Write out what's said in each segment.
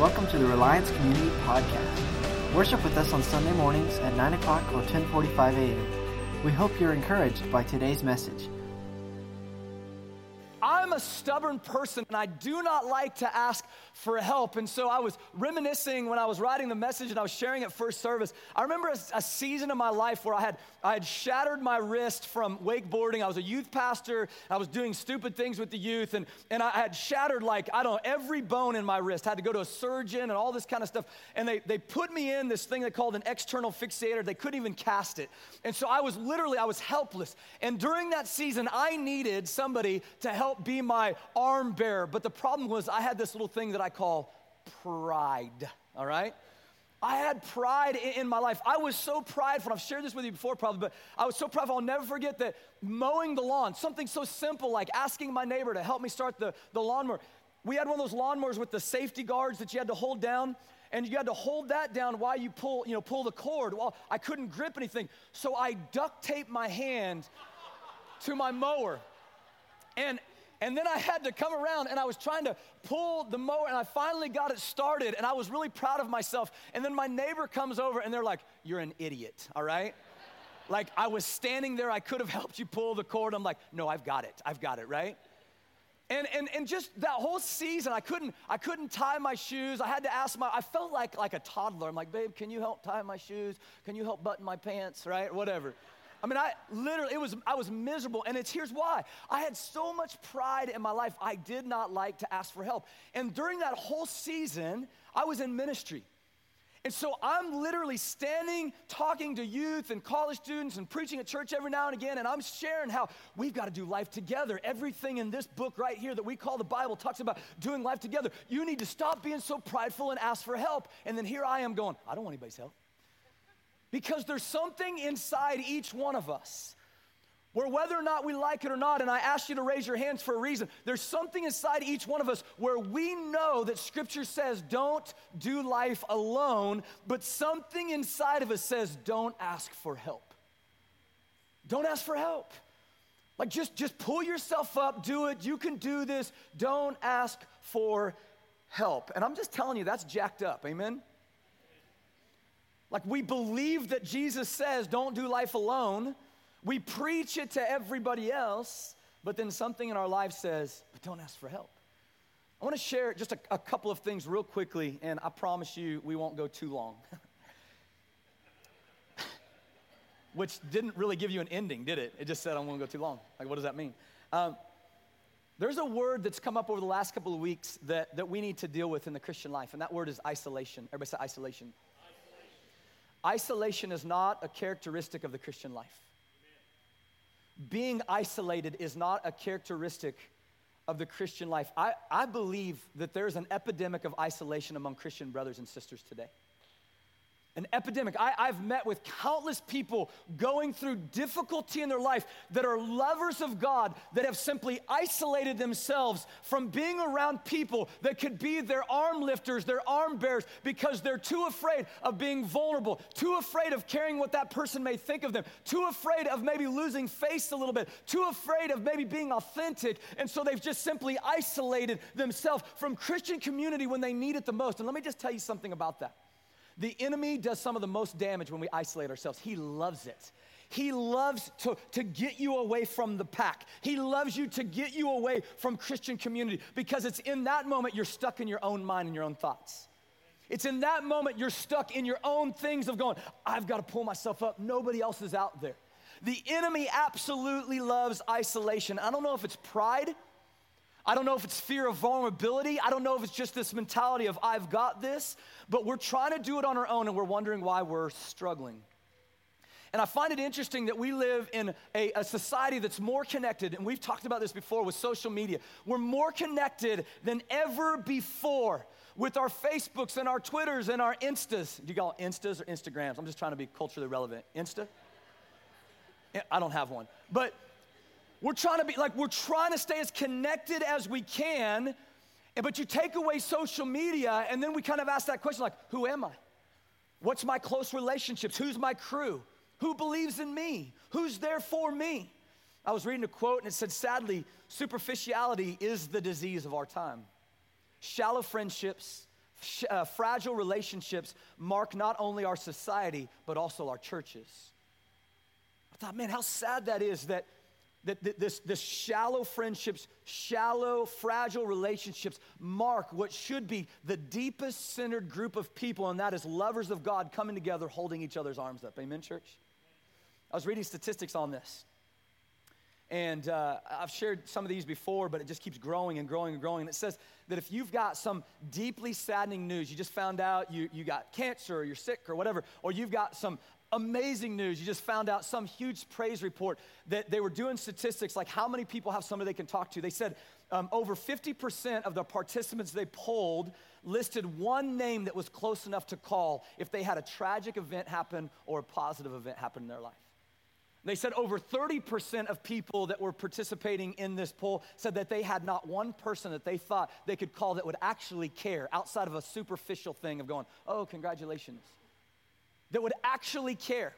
Welcome to the Reliance Community Podcast. Worship with us on Sunday mornings at 9 o'clock or 1045 a.m. We hope you're encouraged by today's message. A stubborn person and I do not like to ask for help. And so I was reminiscing when I was writing the message and I was sharing it first service. I remember a, a, season of my life where I had, I had shattered my wrist from wakeboarding. I was a youth pastor. I was doing stupid things with the youth and, and I had shattered like, I don't know, every bone in my wrist. I had to go to a surgeon and all this kind of stuff. And they, they put me in this thing they called an external fixator. They couldn't even cast it. And so I was literally, I was helpless. And during that season, I needed somebody to help be my arm bearer. But the problem was I had this little thing that I call pride, all right? I had pride in, my life. I was so prideful. I've shared this with you before, probably, but I was so prideful. I'll never forget that mowing the lawn, something so simple like asking my neighbor to help me start the, the lawnmower. We had one of those lawnmowers with the safety guards that you had to hold down, and you had to hold that down while you pull, you know, pull the cord. Well, I couldn't grip anything, so I duct taped my hand to my mower. And and then I had to come around and I was trying to pull the mower and I finally got it started and I was really proud of myself. And then my neighbor comes over and they're like, You're an idiot, all right? like I was standing there, I could have helped you pull the cord. I'm like, No, I've got it, I've got it, right? And, and, and just that whole season, I couldn't, I couldn't tie my shoes. I had to ask my, I felt like, like a toddler. I'm like, babe, can you help tie my shoes? Can you help button my pants, right? Whatever. I mean, I literally, it was, I was miserable. And it's here's why. I had so much pride in my life, I did not like to ask for help. And during that whole season, I was in ministry. And so I'm literally standing, talking to youth and college students and preaching at church every now and again, and I'm sharing how we've got to do life together. Everything in this book right here that we call the Bible talks about doing life together. You need to stop being so prideful and ask for help. And then here I am going, I don't want anybody's help. Because there's something inside each one of us where whether or not we like it or not, and I ask you to raise your hands for a reason, there's something inside each one of us where we know that Scripture says don't do life alone, but something inside of us says don't ask for help. Don't ask for help. Like just, just pull yourself up, do it, you can do this, don't ask for help. And I'm just telling you, that's jacked up, amen? Like we believe that Jesus says, don't do life alone. We preach it to everybody else, but then something in our life says, but don't ask for help. I want to share just a, a couple of things real quickly, and I promise you we won't go too long. Which didn't really give you an ending, did it? It just said, I won't go too long. Like, what does that mean? Um, there's a word that's come up over the last couple of weeks that, that we need to deal with in the Christian life, and that word is isolation. Everybody say isolation. Isolation is not a characteristic of the Christian life. Being isolated is not a characteristic of the Christian life. I, I believe that there's an epidemic of isolation among Christian brothers and sisters today an epidemic. I, have met with countless people going through difficulty in their life that are lovers of God that have simply isolated themselves from being around people that could be their arm lifters, their arm bearers, because they're too afraid of being vulnerable, too afraid of caring what that person may think of them, too afraid of maybe losing face a little bit, too afraid of maybe being authentic. And so they've just simply isolated themselves from Christian community when they need it the most. And let me just tell you something about that. The enemy does some of the most damage when we isolate ourselves. He loves it. He loves to, to get you away from the pack. He loves you to get you away from Christian community because it's in that moment you're stuck in your own mind and your own thoughts. It's in that moment you're stuck in your own things of going, I've got to pull myself up. Nobody else is out there. The enemy absolutely loves isolation. I don't know if it's pride I don't know if it's fear of vulnerability. I don't know if it's just this mentality of I've got this, but we're trying to do it on our own and we're wondering why we're struggling. And I find it interesting that we live in a, a, society that's more connected, and we've talked about this before with social media. We're more connected than ever before with our Facebooks and our Twitters and our Instas. Do you call Instas or Instagrams? I'm just trying to be culturally relevant. Insta? I don't have one. But we're trying to be like, we're trying to stay as connected as we can, but you take away social media, and then we kind of ask that question like, who am I? What's my close relationships? Who's my crew? Who believes in me? Who's there for me? I was reading a quote and it said, sadly, superficiality is the disease of our time. Shallow friendships, sh- uh, fragile relationships mark not only our society, but also our churches. I thought, man, how sad that is that, that, this, this shallow friendships, shallow, fragile relationships mark what should be the deepest centered group of people, and that is lovers of God coming together, holding each other's arms up. Amen, church? I was reading statistics on this. And uh, I've shared some of these before, but it just keeps growing and growing and growing. And it says that if you've got some deeply saddening news, you just found out you, you got cancer or you're sick or whatever, or you've got some amazing news, you just found out some huge praise report that they were doing statistics like how many people have somebody they can talk to. They said um, over 50% of the participants they polled listed one name that was close enough to call if they had a tragic event happen or a positive event happen in their life. They said over 30% of people that were participating in this poll said that they had not one person that they thought they could call that would actually care outside of a superficial thing of going, oh, congratulations, that would actually care.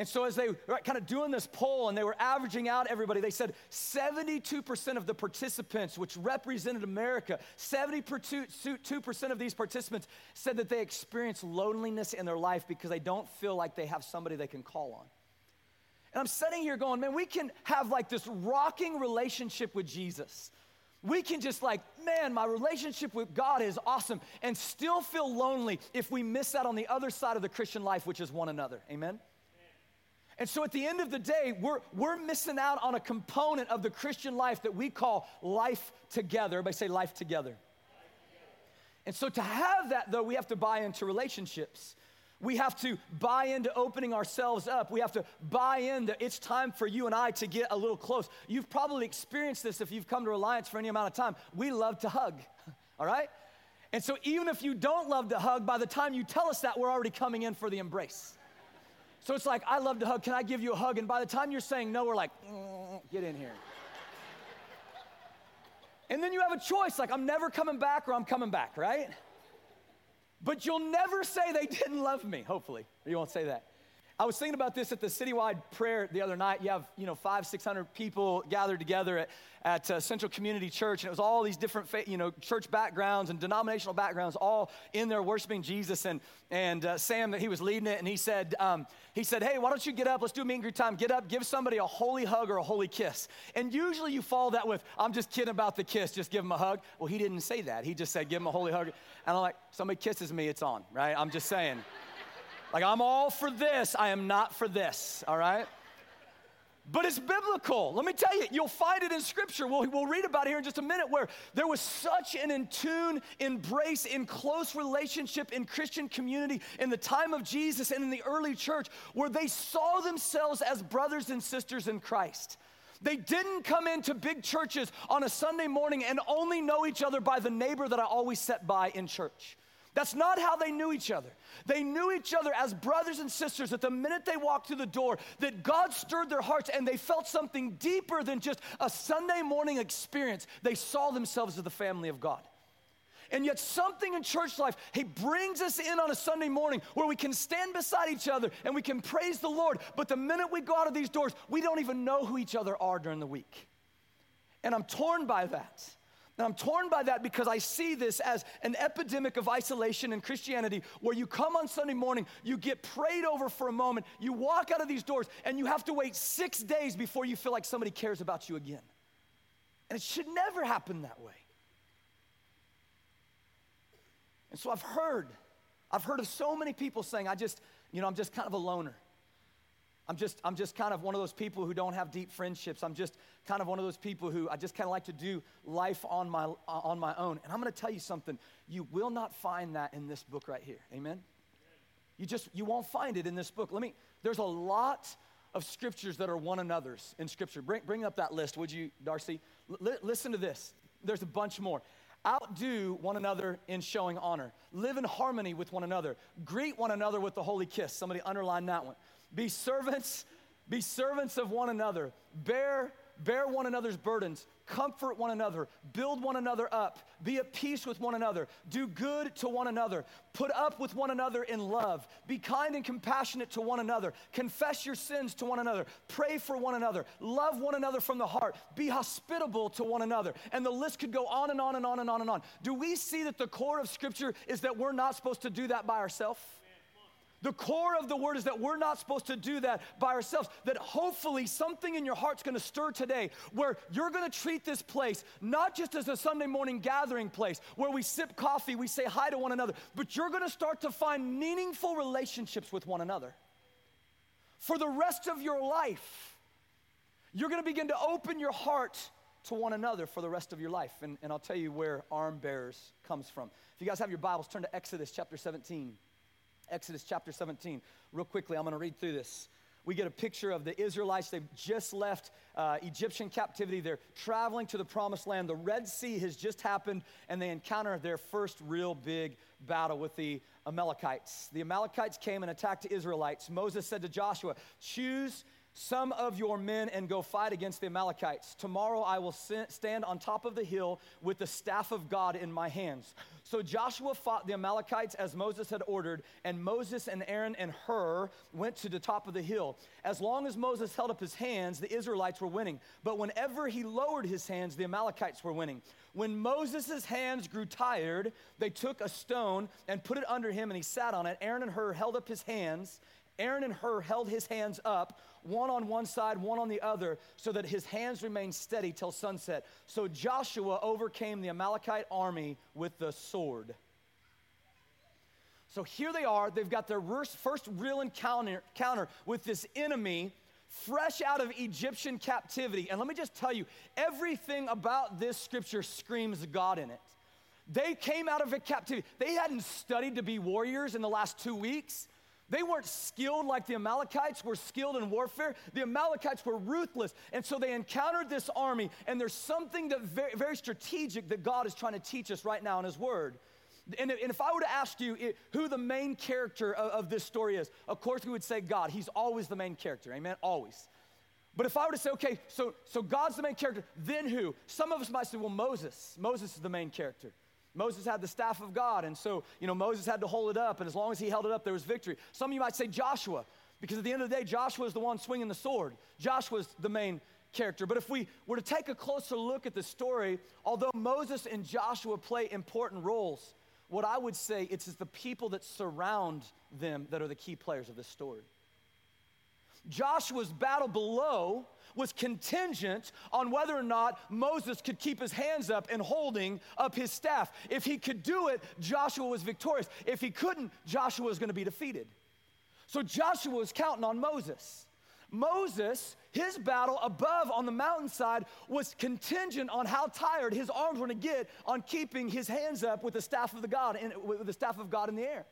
And so, as they were kind of doing this poll and they were averaging out everybody, they said 72% of the participants, which represented America, 72% of these participants said that they experience loneliness in their life because they don't feel like they have somebody they can call on. And I'm sitting here going, man, we can have like this rocking relationship with Jesus. We can just like, man, my relationship with God is awesome and still feel lonely if we miss out on the other side of the Christian life, which is one another. Amen? And so at the end of the day, we're, we're missing out on a component of the Christian life that we call life together. Everybody say life together. And so to have that, though, we have to buy into relationships. We have to buy into opening ourselves up. We have to buy into it's time for you and I to get a little close. You've probably experienced this if you've come to Alliance for any amount of time. We love to hug, all right? And so even if you don't love to hug, by the time you tell us that, we're already coming in for the embrace. So it's like, I love to hug. Can I give you a hug? And by the time you're saying no, we're like, mm, get in here. and then you have a choice like, I'm never coming back or I'm coming back, right? But you'll never say they didn't love me, hopefully. You won't say that. I was thinking about this at the citywide prayer the other night. You have, you know, five, 600 people gathered together at, at uh, Central Community Church, and it was all these different, you know, church backgrounds and denominational backgrounds, all in there worshiping Jesus. And, and uh, Sam, that he was leading it, and he said, um, he said, hey, why don't you get up? Let's do a meet and greet time. Get up, give somebody a holy hug or a holy kiss. And usually you follow that with, I'm just kidding about the kiss, just give him a hug. Well, he didn't say that. He just said, give him a holy hug. And I'm like, somebody kisses me, it's on, right? I'm just saying. Like, I'm all for this, I am not for this, all right? But it's biblical. Let me tell you, you'll find it in Scripture. We'll, we'll read about it here in just a minute where there was such an in tune, embrace, in close relationship in Christian community in the time of Jesus and in the early church where they saw themselves as brothers and sisters in Christ. They didn't come into big churches on a Sunday morning and only know each other by the neighbor that I always set by in church. That's not how they knew each other. They knew each other as brothers and sisters that the minute they walked through the door, that God stirred their hearts and they felt something deeper than just a Sunday morning experience. They saw themselves as the family of God. And yet, something in church life, He brings us in on a Sunday morning where we can stand beside each other and we can praise the Lord. But the minute we go out of these doors, we don't even know who each other are during the week. And I'm torn by that. And I'm torn by that because I see this as an epidemic of isolation in Christianity where you come on Sunday morning, you get prayed over for a moment, you walk out of these doors, and you have to wait six days before you feel like somebody cares about you again. And it should never happen that way. And so I've heard, I've heard of so many people saying, I just, you know, I'm just kind of a loner. I'm just, I'm just kind of one of those people who don't have deep friendships. I'm just kind of one of those people who I just kind of like to do life on my, on my own. And I'm going to tell you something. You will not find that in this book right here. Amen? You just, you won't find it in this book. Let me, there's a lot of scriptures that are one another's in scripture. Bring, bring up that list, would you, Darcy? L- listen to this. There's a bunch more. Outdo one another in showing honor. Live in harmony with one another. Greet one another with the holy kiss. Somebody underline that one. Be servants, be servants of one another. Bear bear one another's burdens, comfort one another, build one another up, be at peace with one another, do good to one another, put up with one another in love, be kind and compassionate to one another, confess your sins to one another, pray for one another, love one another from the heart, be hospitable to one another. And the list could go on and on and on and on and on. Do we see that the core of Scripture is that we're not supposed to do that by ourselves? The core of the word is that we're not supposed to do that by ourselves. That hopefully something in your heart's gonna stir today where you're gonna treat this place not just as a Sunday morning gathering place where we sip coffee, we say hi to one another, but you're gonna start to find meaningful relationships with one another. For the rest of your life, you're gonna begin to open your heart to one another for the rest of your life. And, and I'll tell you where arm bearers comes from. If you guys have your Bibles, turn to Exodus chapter 17. Exodus chapter 17. Real quickly, I'm going to read through this. We get a picture of the Israelites. They've just left uh, Egyptian captivity. They're traveling to the promised land. The Red Sea has just happened, and they encounter their first real big battle with the Amalekites. The Amalekites came and attacked the Israelites. Moses said to Joshua, Choose some of your men and go fight against the Amalekites. Tomorrow I will stand on top of the hill with the staff of God in my hands. So Joshua fought the Amalekites as Moses had ordered, and Moses and Aaron and Hur went to the top of the hill. As long as Moses held up his hands, the Israelites were winning. But whenever he lowered his hands, the Amalekites were winning. When Moses' hands grew tired, they took a stone and put it under him, and he sat on it. Aaron and Hur held up his hands. Aaron and Hur held his hands up one on one side, one on the other, so that his hands remained steady till sunset. So Joshua overcame the Amalekite army with the sword. So here they are. They've got their first real encounter, encounter with this enemy fresh out of Egyptian captivity. And let me just tell you everything about this scripture screams God in it. They came out of a captivity. They hadn't studied to be warriors in the last two weeks. They weren't skilled like the Amalekites were skilled in warfare. The Amalekites were ruthless. And so they encountered this army, and there's something that very, very strategic that God is trying to teach us right now in His Word. And if I were to ask you who the main character of, this story is, of course we would say God. He's always the main character, amen? Always. But if I were to say, okay, so, so God's the main character, then who? Some of us might say, well, Moses. Moses is the main character. Moses had the staff of God, and so, you know, Moses had to hold it up, and as long as he held it up, there was victory. Some of you might say Joshua, because at the end of the day, Joshua is the one swinging the sword. Joshua's the main character. But if we were to take a closer look at the story, although Moses and Joshua play important roles, what I would say it's the people that surround them that are the key players of this story. Joshua's battle below was contingent on whether or not Moses could keep his hands up and holding up his staff. If he could do it, Joshua was victorious. If he couldn't, Joshua was going to be defeated. So Joshua was counting on Moses. Moses, his battle above on the mountainside was contingent on how tired his arms were going to get on keeping his hands up with the staff of the God in, with the staff of God in the air.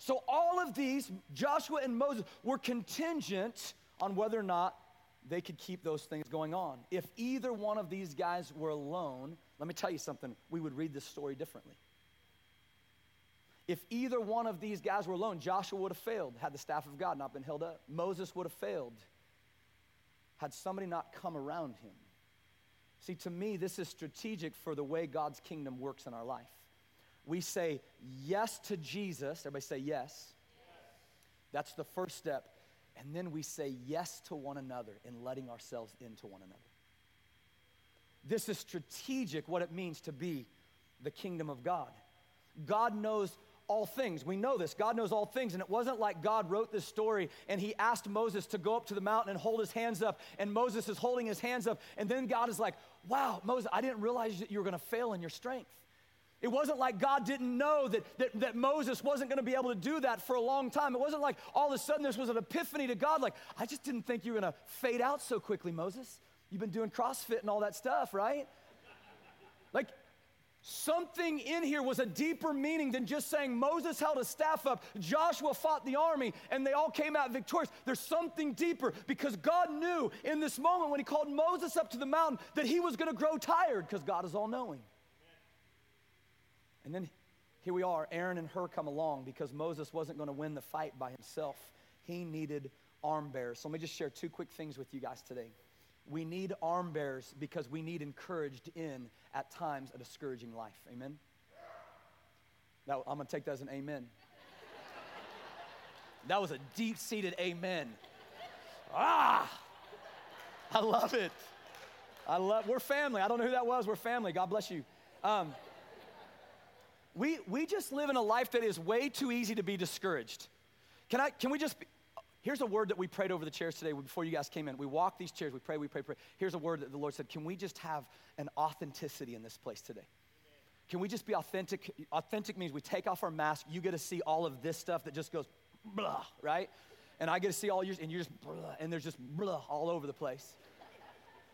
So all of these, Joshua and Moses, were contingent on whether or not they could keep those things going on. If either one of these guys were alone, let me tell you something, we would read this story differently. If either one of these guys were alone, Joshua would have failed had the staff of God not been held up. Moses would have failed had somebody not come around him. See, to me, this is strategic for the way God's kingdom works in our life. We say yes to Jesus. Everybody say yes. yes. That's the first step. And then we say yes to one another in letting ourselves into one another. This is strategic what it means to be the kingdom of God. God knows all things. We know this. God knows all things. And it wasn't like God wrote this story and he asked Moses to go up to the mountain and hold his hands up. And Moses is holding his hands up. And then God is like, wow, Moses, I didn't realize that you were going to fail in your strength. It wasn't like God didn't know that, that, that Moses wasn't going to be able to do that for a long time. It wasn't like all of a sudden this was an epiphany to God, like, I just didn't think you were going to fade out so quickly, Moses. You've been doing CrossFit and all that stuff, right? Like, something in here was a deeper meaning than just saying Moses held a staff up, Joshua fought the army, and they all came out victorious. There's something deeper because God knew in this moment when He called Moses up to the mountain that he was going to grow tired because God is all knowing. And then here we are, Aaron and Hur come along because Moses wasn't going to win the fight by himself. He needed arm bearers. So let me just share two quick things with you guys today. we need arm bearers because we need encouraged in at times a discouraging life. Amen? I'm going to take that as an amen. That was a deep seated amen. Ah! I love it. I love, we're family. I don't know who that was. We're family. God bless you. Um, we, we just live in a life that is way too easy to be discouraged. Can I, can we just, be, here's a word that we prayed over the chairs today before you guys came in. We walked these chairs, we pray, we pray, pray. Here's a word that the Lord said, can we just have an authenticity in this place today? Can we just be authentic? Authentic means we take off our mask. You get to see all of this stuff that just goes blah, right? And I get to see all yours, and you're just blah, and there's just blah all over the place.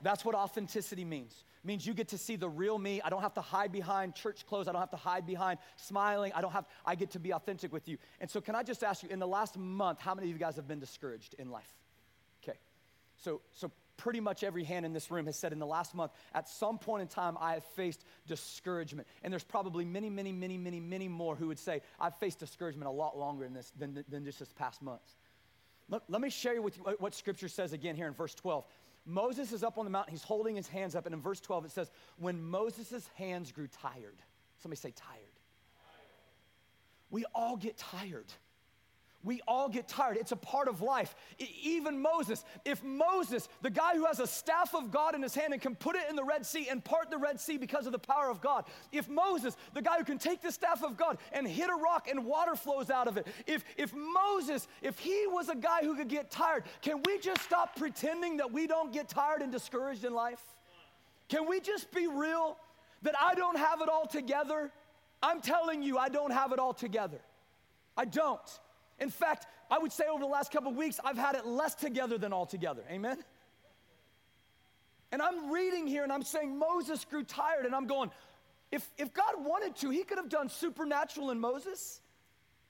That's what authenticity means. It means you get to see the real me. I don't have to hide behind church clothes. I don't have to hide behind smiling. I don't have I get to be authentic with you. And so can I just ask you in the last month how many of you guys have been discouraged in life? Okay. So so pretty much every hand in this room has said in the last month, at some point in time, I have faced discouragement. And there's probably many, many, many, many, many more who would say, I've faced discouragement a lot longer in this than, than just this past month. Let, let me share with you what scripture says again here in verse 12. Moses is up on the mountain, he's holding his hands up, and in verse 12 it says, When Moses' hands grew tired, somebody say tired. We all get tired. We all get tired. It's a part of life. even Moses, if Moses, the guy who has a staff of God in his hand and can put it in the Red Sea and part the Red Sea because of the power of God, if Moses, the guy who can take the staff of God and hit a rock and water flows out of it, if, if Moses, if he was a guy who could get tired, can we just stop pretending that we don't get tired and discouraged in life? Can we just be real that I don't have it all together? I'm telling you, I don't have it all together. I don't. In fact, I would say over the last couple weeks, I've had it less together than all together. Amen? And I'm reading here and I'm saying Moses grew tired, and I'm going, if, if God wanted to, he could have done supernatural in Moses.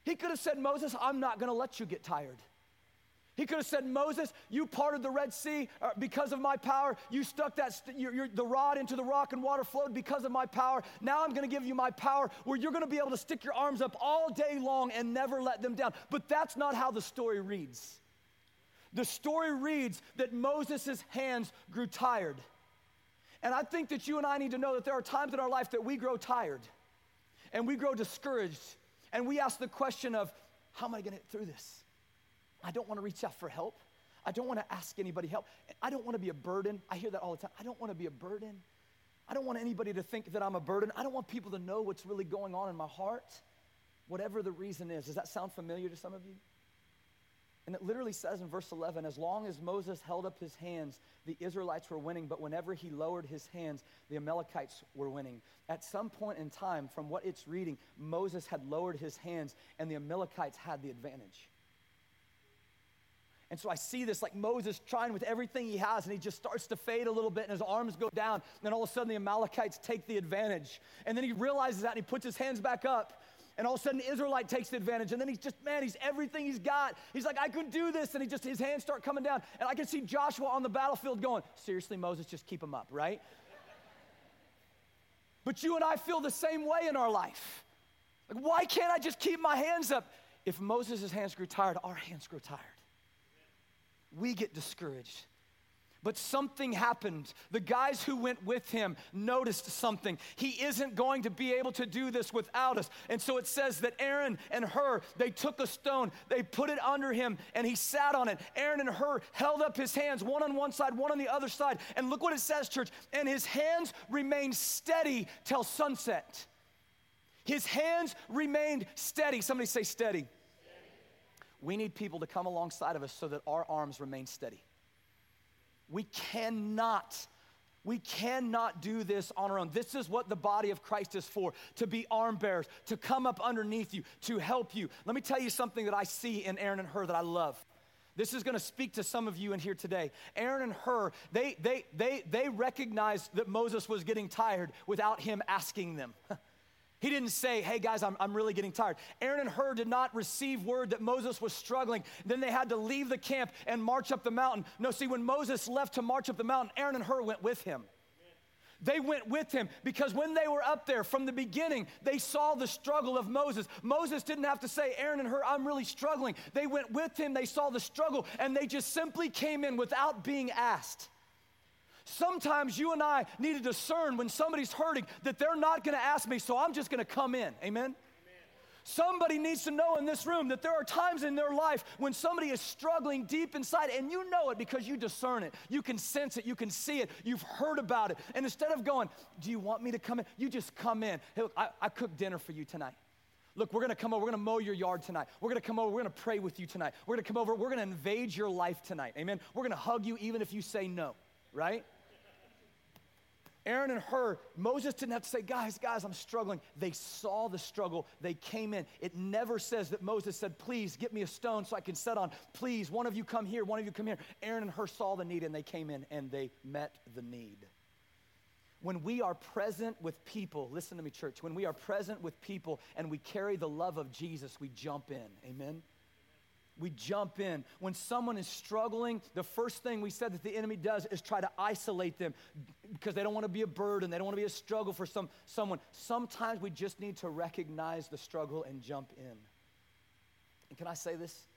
He could have said, Moses, I'm not gonna let you get tired. He could have said, Moses, you parted the Red Sea uh, because of my power. You stuck that st- your, your, the rod into the rock and water flowed because of my power. Now I'm going to give you my power where you're going to be able to stick your arms up all day long and never let them down. But that's not how the story reads. The story reads that Moses' hands grew tired. And I think that you and I need to know that there are times in our life that we grow tired and we grow discouraged and we ask the question of, how am I going to get through this? I don't want to reach out for help. I don't want to ask anybody help. I don't want to be a burden. I hear that all the time. I don't want to be a burden. I don't want anybody to think that I'm a burden. I don't want people to know what's really going on in my heart, whatever the reason is. Does that sound familiar to some of you? And it literally says in verse 11 as long as Moses held up his hands, the Israelites were winning, but whenever he lowered his hands, the Amalekites were winning. At some point in time, from what it's reading, Moses had lowered his hands, and the Amalekites had the advantage. And so I see this like Moses trying with everything he has, and he just starts to fade a little bit, and his arms go down. And then all of a sudden, the Amalekites take the advantage. And then he realizes that, and he puts his hands back up. And all of a sudden, the Israelite takes the advantage. And then he's just, man, he's everything he's got. He's like, I could do this. And he just, his hands start coming down. And I can see Joshua on the battlefield going, Seriously, Moses, just keep him up, right? but you and I feel the same way in our life. Like, why can't I just keep my hands up? If Moses' hands grew tired, our hands grow tired we get discouraged. But something happened. The guys who went with him noticed something. He isn't going to be able to do this without us. And so it says that Aaron and Hur, they took a stone, they put it under him, and he sat on it. Aaron and Hur held up his hands, one on one side, one on the other side. And look what it says, church. And his hands remained steady till sunset. His hands remained steady. Somebody say steady. We need people to come alongside of us so that our arms remain steady. We cannot we cannot do this on our own. This is what the body of Christ is for to be arm bearers, to come up underneath you, to help you. Let me tell you something that I see in Aaron and Hur that I love. This is to speak to some of you in here today. Aaron and Hur, they, they, they, they recognized that Moses was getting tired without him asking them. He didn't say, hey guys, I'm, I'm really getting tired. Aaron and Hur did not receive word that Moses was struggling. Then they had to leave the camp and march up the mountain. No, see, when Moses left to march up the mountain, Aaron and Hur went with him. They went with him because when they were up there from the beginning, they saw the struggle of Moses. Moses didn't have to say, Aaron and Hur, I'm really struggling. They went with him, they saw the struggle, and they just simply came in without being asked. Sometimes you and I need to discern when somebody's hurting that they're not going to ask me, so I'm just going to come in. Amen? Somebody needs to know in this room that there are times in their life when somebody is struggling deep inside, and you know it because you discern it. You can sense it, you can see it, you've heard about it. And instead of going, Do you want me to come in? You just come in. Hey, look, I, I cooked dinner for you tonight. Look, we're gonna come over, we're gonna mow your yard tonight. We're gonna come over, we're gonna pray with you tonight. We're gonna come over, we're gonna invade your life tonight. Amen. We're gonna hug you even if you say no, right? Aaron and Hur, Moses didn't have to say, guys, guys, I'm struggling. They saw the struggle. They came in. It never says that Moses said, please get me a stone so I can set on. Please, one of you come here, one of you come here. Aaron and Hur saw the need and they came in and they met the need. When we are present with people, listen to me, church, when we are present with people and we carry the love of Jesus, we jump in. Amen? We jump in. When someone is struggling, the first thing we said that the enemy does is try to isolate them because they don't want to be a burden, they don't want to be a struggle for some, someone. Sometimes we just need to recognize the struggle and jump in. And can I say this?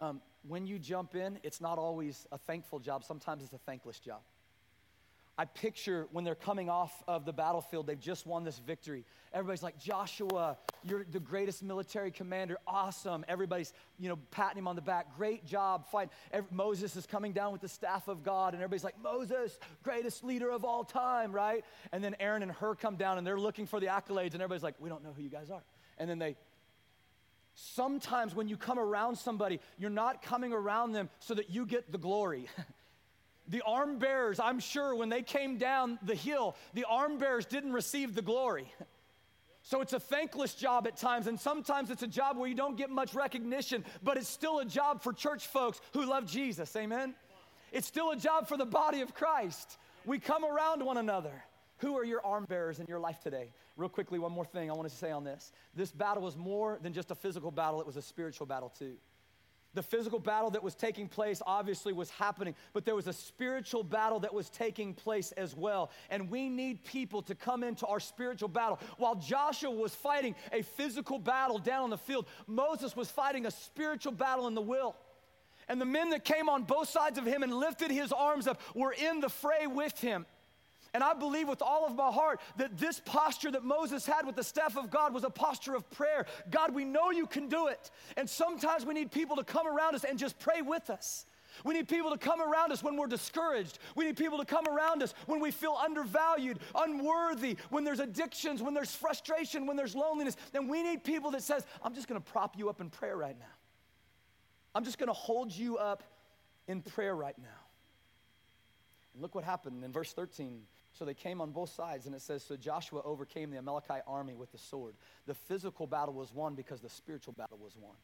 Um, when you jump in, it's not always a thankful job, sometimes it's a thankless job. I picture when they're coming off of the battlefield, they've just won this victory. Everybody's like, Joshua, you're the greatest military commander, awesome. Everybody's, you know, patting him on the back, great job, fight. Every, Moses is coming down with the staff of God, and everybody's like, Moses, greatest leader of all time, right? And then Aaron and Hur come down, and they're looking for the accolades, and everybody's like, we don't know who you guys are. And then they, sometimes when you come around somebody, you're not coming around them so that you get the glory. The arm bearers, I'm sure, when they came down the hill, the arm bearers didn't receive the glory. So it's a thankless job at times, and sometimes it's a job where you don't get much recognition, but it's still a job for church folks who love Jesus. Amen? It's still a job for the body of Christ. We come around one another. Who are your arm bearers in your life today? Real quickly, one more thing I wanted to say on this. This battle was more than just a physical battle, it was a spiritual battle too. The physical battle that was taking place obviously was happening, but there was a spiritual battle that was taking place as well. And we need people to come into our spiritual battle. While Joshua was fighting a physical battle down on the field, Moses was fighting a spiritual battle in the will. And the men that came on both sides of him and lifted his arms up were in the fray with him. And I believe with all of my heart that this posture that Moses had with the staff of God was a posture of prayer. God, we know you can do it. And sometimes we need people to come around us and just pray with us. We need people to come around us when we're discouraged. We need people to come around us when we feel undervalued, unworthy, when there's addictions, when there's frustration, when there's loneliness. Then we need people that says, "I'm just going to prop you up in prayer right now. I'm just going to hold you up in prayer right now." And look what happened in verse 13. So they came on both sides, and it says, So Joshua overcame the Amalekite army with the sword. The physical battle was won because the spiritual battle was won.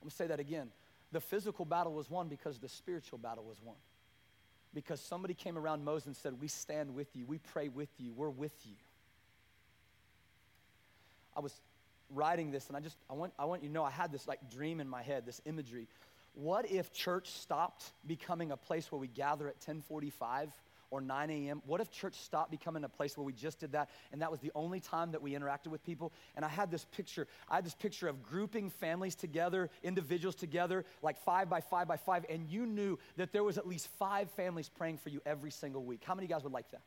I'm gonna say that again. The physical battle was won because the spiritual battle was won. Because somebody came around Moses and said, We stand with you, we pray with you, we're with you. I was writing this, and I just I want I want you to know I had this like dream in my head, this imagery. What if church stopped becoming a place where we gather at 1045 or 9 a.m.? What if church stopped becoming a place where we just did that and that was the only time that we interacted with people? And I had this picture, I had this picture of grouping families together, individuals together, like five by five by five, and you knew that there was at least five families praying for you every single week. How many guys would like that?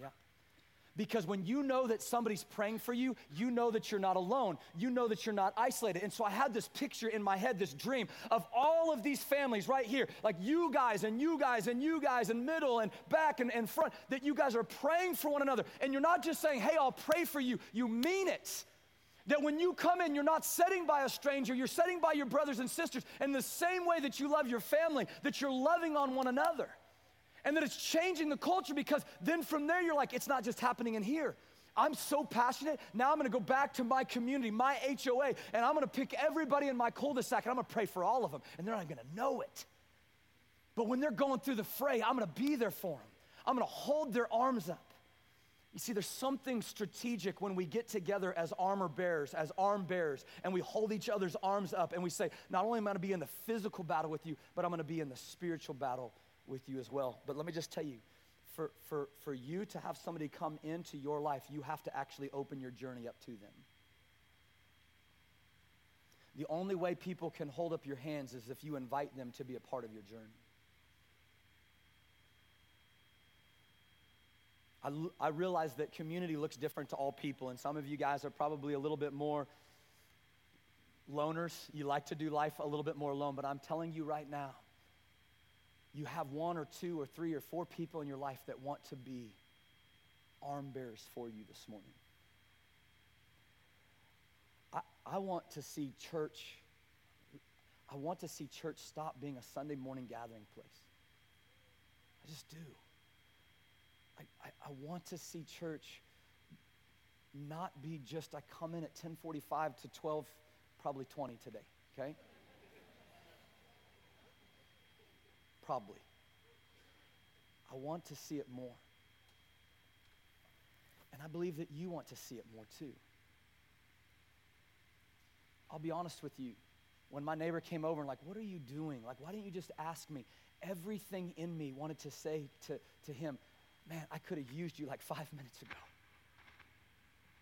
Yeah. Because when you know that somebody's praying for you, you know that you're not alone. You know that you're not isolated. And so I had this picture in my head, this dream of all of these families right here, like you guys and you guys and you guys and middle and back and, and front, that you guys are praying for one another. And you're not just saying, hey, I'll pray for you, you mean it. That when you come in, you're not setting by a stranger, you're setting by your brothers and sisters. In the same way that you love your family, that you're loving on one another and that it's changing the culture because then from there you're like, it's not just happening in here. I'm so passionate. Now I'm gonna go back to my community, my HOA, and I'm gonna pick everybody in my cul de sac and I'm gonna pray for all of them, and they're not gonna know it. But when they're going through the fray, I'm gonna be there for them. I'm gonna hold their arms up. You see, there's something strategic when we get together as armor bearers, as arm bearers, and we hold each other's arms up and we say, Not only am I gonna be in the physical battle with you, but I'm gonna be in the spiritual battle with you as well. But let me just tell you for, for, for you to have somebody come into your life, you have to actually open your journey up to them. The only way people can hold up your hands is if you invite them to be a part of your journey. I, I realize that community looks different to all people, and some of you guys are probably a little bit more loners. You like to do life a little bit more alone, but I'm telling you right now, you have one or two or three or four people in your life that want to be arm bearers for you this morning. I, I want to see church, I want to see church stop being a Sunday morning gathering place. I just do. I, I, I want to see church not be just I come in at 1045 to 12, probably 20 today, okay? Probably. I want to see it more. And I believe that you want to see it more too. I'll be honest with you. When my neighbor came over and like, what are you doing? Like, why didn't you just ask me? Everything in me wanted to say to, to him, man, I could have used you like five minutes ago.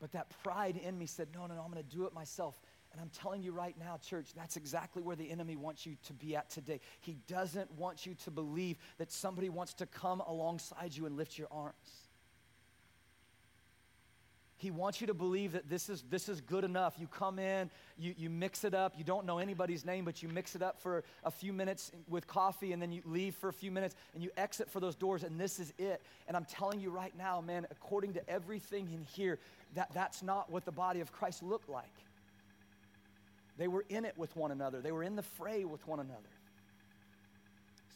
But that pride in me said, no, no, no, I'm going to do it myself. And I'm telling you right now, church, that's exactly where the enemy wants you to be at today. He doesn't want you to believe that somebody wants to come alongside you and lift your arms. He wants you to believe that this is, this is good enough. You come in, you, you mix it up. You don't know anybody's name, but you mix it up for a few minutes with coffee, and then you leave for a few minutes, and you exit for those doors, and this is it. And I'm telling you right now, man, according to everything in here, that, that's not what the body of Christ looked like. They were in it with one another, they were in the fray with one another.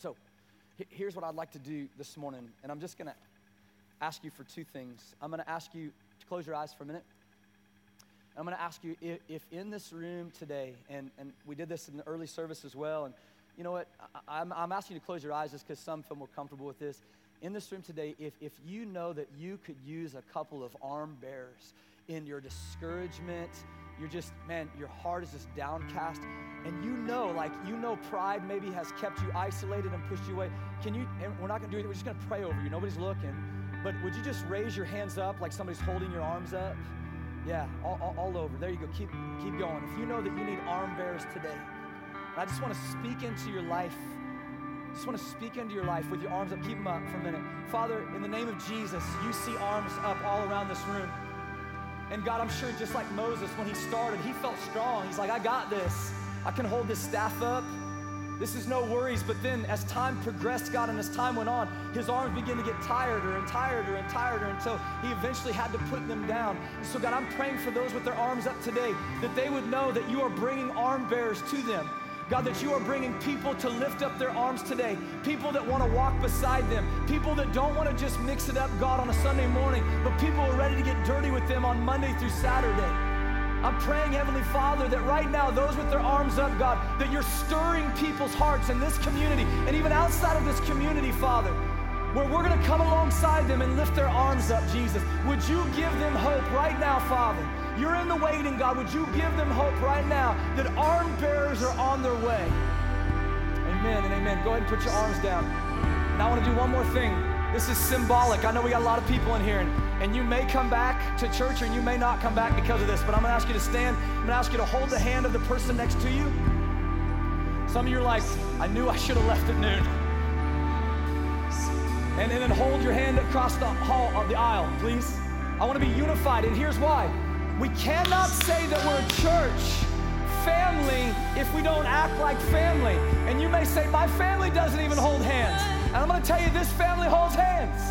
So, here's what I'd like to do this morning, and I'm just going to ask you for two things. I'm going to ask you to close your eyes for a minute. I'm going to ask you if, if, in this room today, and, and we did this in the early service as well, and you know what? I, I'm, I'm asking you to close your eyes just because some feel more comfortable with this. In this room today, if, if you know that you could use a couple of arm bearers in your discouragement, you're just, man, your heart is just downcast, and you know, like, you know, pride maybe has kept you isolated and pushed you away. Can you, and we're not to do it, we're just to pray over you. Nobody's looking. But would you just raise your hands up like somebody's holding your arms up? Yeah, all, all, all, over. There you go. Keep, keep going. If you know that you need arm bearers today, I just want to speak into your life. Just want to speak into your life with your arms up. Keep them up for a minute. Father, in the name of Jesus, you see arms up all around this room. And God, I'm sure just like Moses, when he started, he felt strong. He's like, I got this. I can hold this staff up. This is no worries, but then as time progressed, God, and as time went on, his arms began to get tireder and tireder and tireder until he eventually had to put them down. so, God, I'm praying for those with their arms up today that they would know that you are bringing arm bearers to them. God, that you are bringing people to lift up their arms today, people that want to walk beside them, people that don't want to just mix it up, God, on a Sunday morning, but people are ready to get dirty with them on Monday through Saturday. I'm praying, Heavenly Father, that right now, those with their arms up, God, that you're stirring people's hearts in this community and even outside of this community, Father, where we're going to come alongside them and lift their arms up, Jesus. Would you give them hope right now, Father? You're in the waiting, God. Would you give them hope right now that arm bearers are on their way? Amen and amen. Go ahead and put your arms down. Now I want to do one more thing. This is symbolic. I know we got a lot of people in here, and and you may come back to church or you may not come back because of this, but I'm gonna ask you to stand. I'm gonna ask you to hold the hand of the person next to you. Some of you are like, I knew I should have left at noon. And, and then hold your hand across the hall of the aisle, please. I wanna be unified, and here's why. We cannot say that we're a church family if we don't act like family. And you may say, My family doesn't even hold hands. And I'm gonna tell you, this family holds hands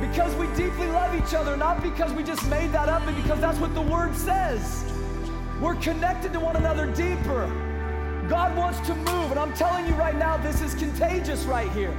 because we deeply love each other, not because we just made that up, but because that's what the Word says. We're connected to one another deeper. God wants to move, and I'm telling you right now, this is contagious right here.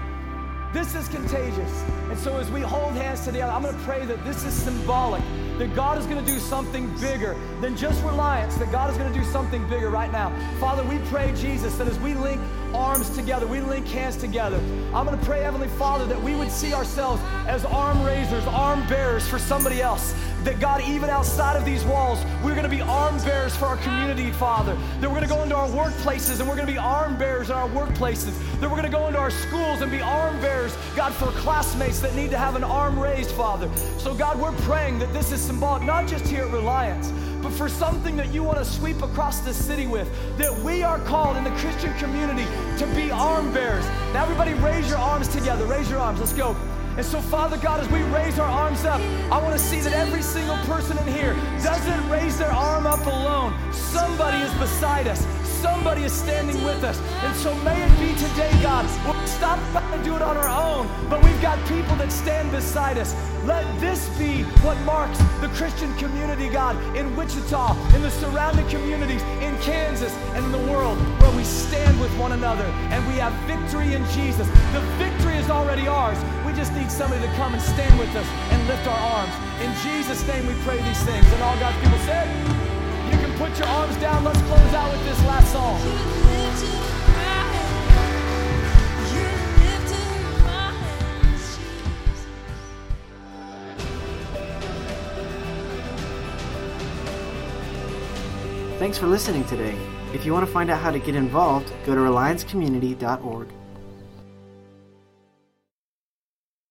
This is contagious. And so as we hold hands today, I'm going to pray that this is symbolic, that God is going to do something bigger than just reliance, that God is going to do something bigger right now. Father, we pray, Jesus, that as we link arms together, we link hands together. I'm going to pray, Heavenly Father, that we would see ourselves as arm raisers, arm bearers for somebody else. That God, even outside of these walls, we're going to be arm bearers for our community, Father. That we're going to go into our workplaces and we're going to be arm bearers in our workplaces. That we're going to go into our schools and be arm bearers, God, for classmates that need to have an arm raised, Father. So, God, we're praying that this is symbolic, not just here at Reliance, but for something that you want to sweep across the city with, that we are called in the Christian community to be arm bearers. Now, everybody, raise your arms together. Raise your arms. Let's go. And so, Father God, as we raise our arms up, I want to see that every single person in here doesn't raise their arm up alone. Somebody is beside us. Somebody is standing with us. And so may it be today, God, we'll stop trying to do it on our own, but we've got people that stand beside us. Let this be what marks the Christian community, God, in Wichita, in the surrounding communities, in Kansas, and in the world, where we stand with one another and we have victory in Jesus. The victory is already ours. We just need somebody to come and stand with us and lift our arms. In Jesus' name we pray these things. And all God's people said, put your arms down. Let's close out with this last song. Thanks for listening today. If you want to find out how to get involved, go to reliancecommunity.org.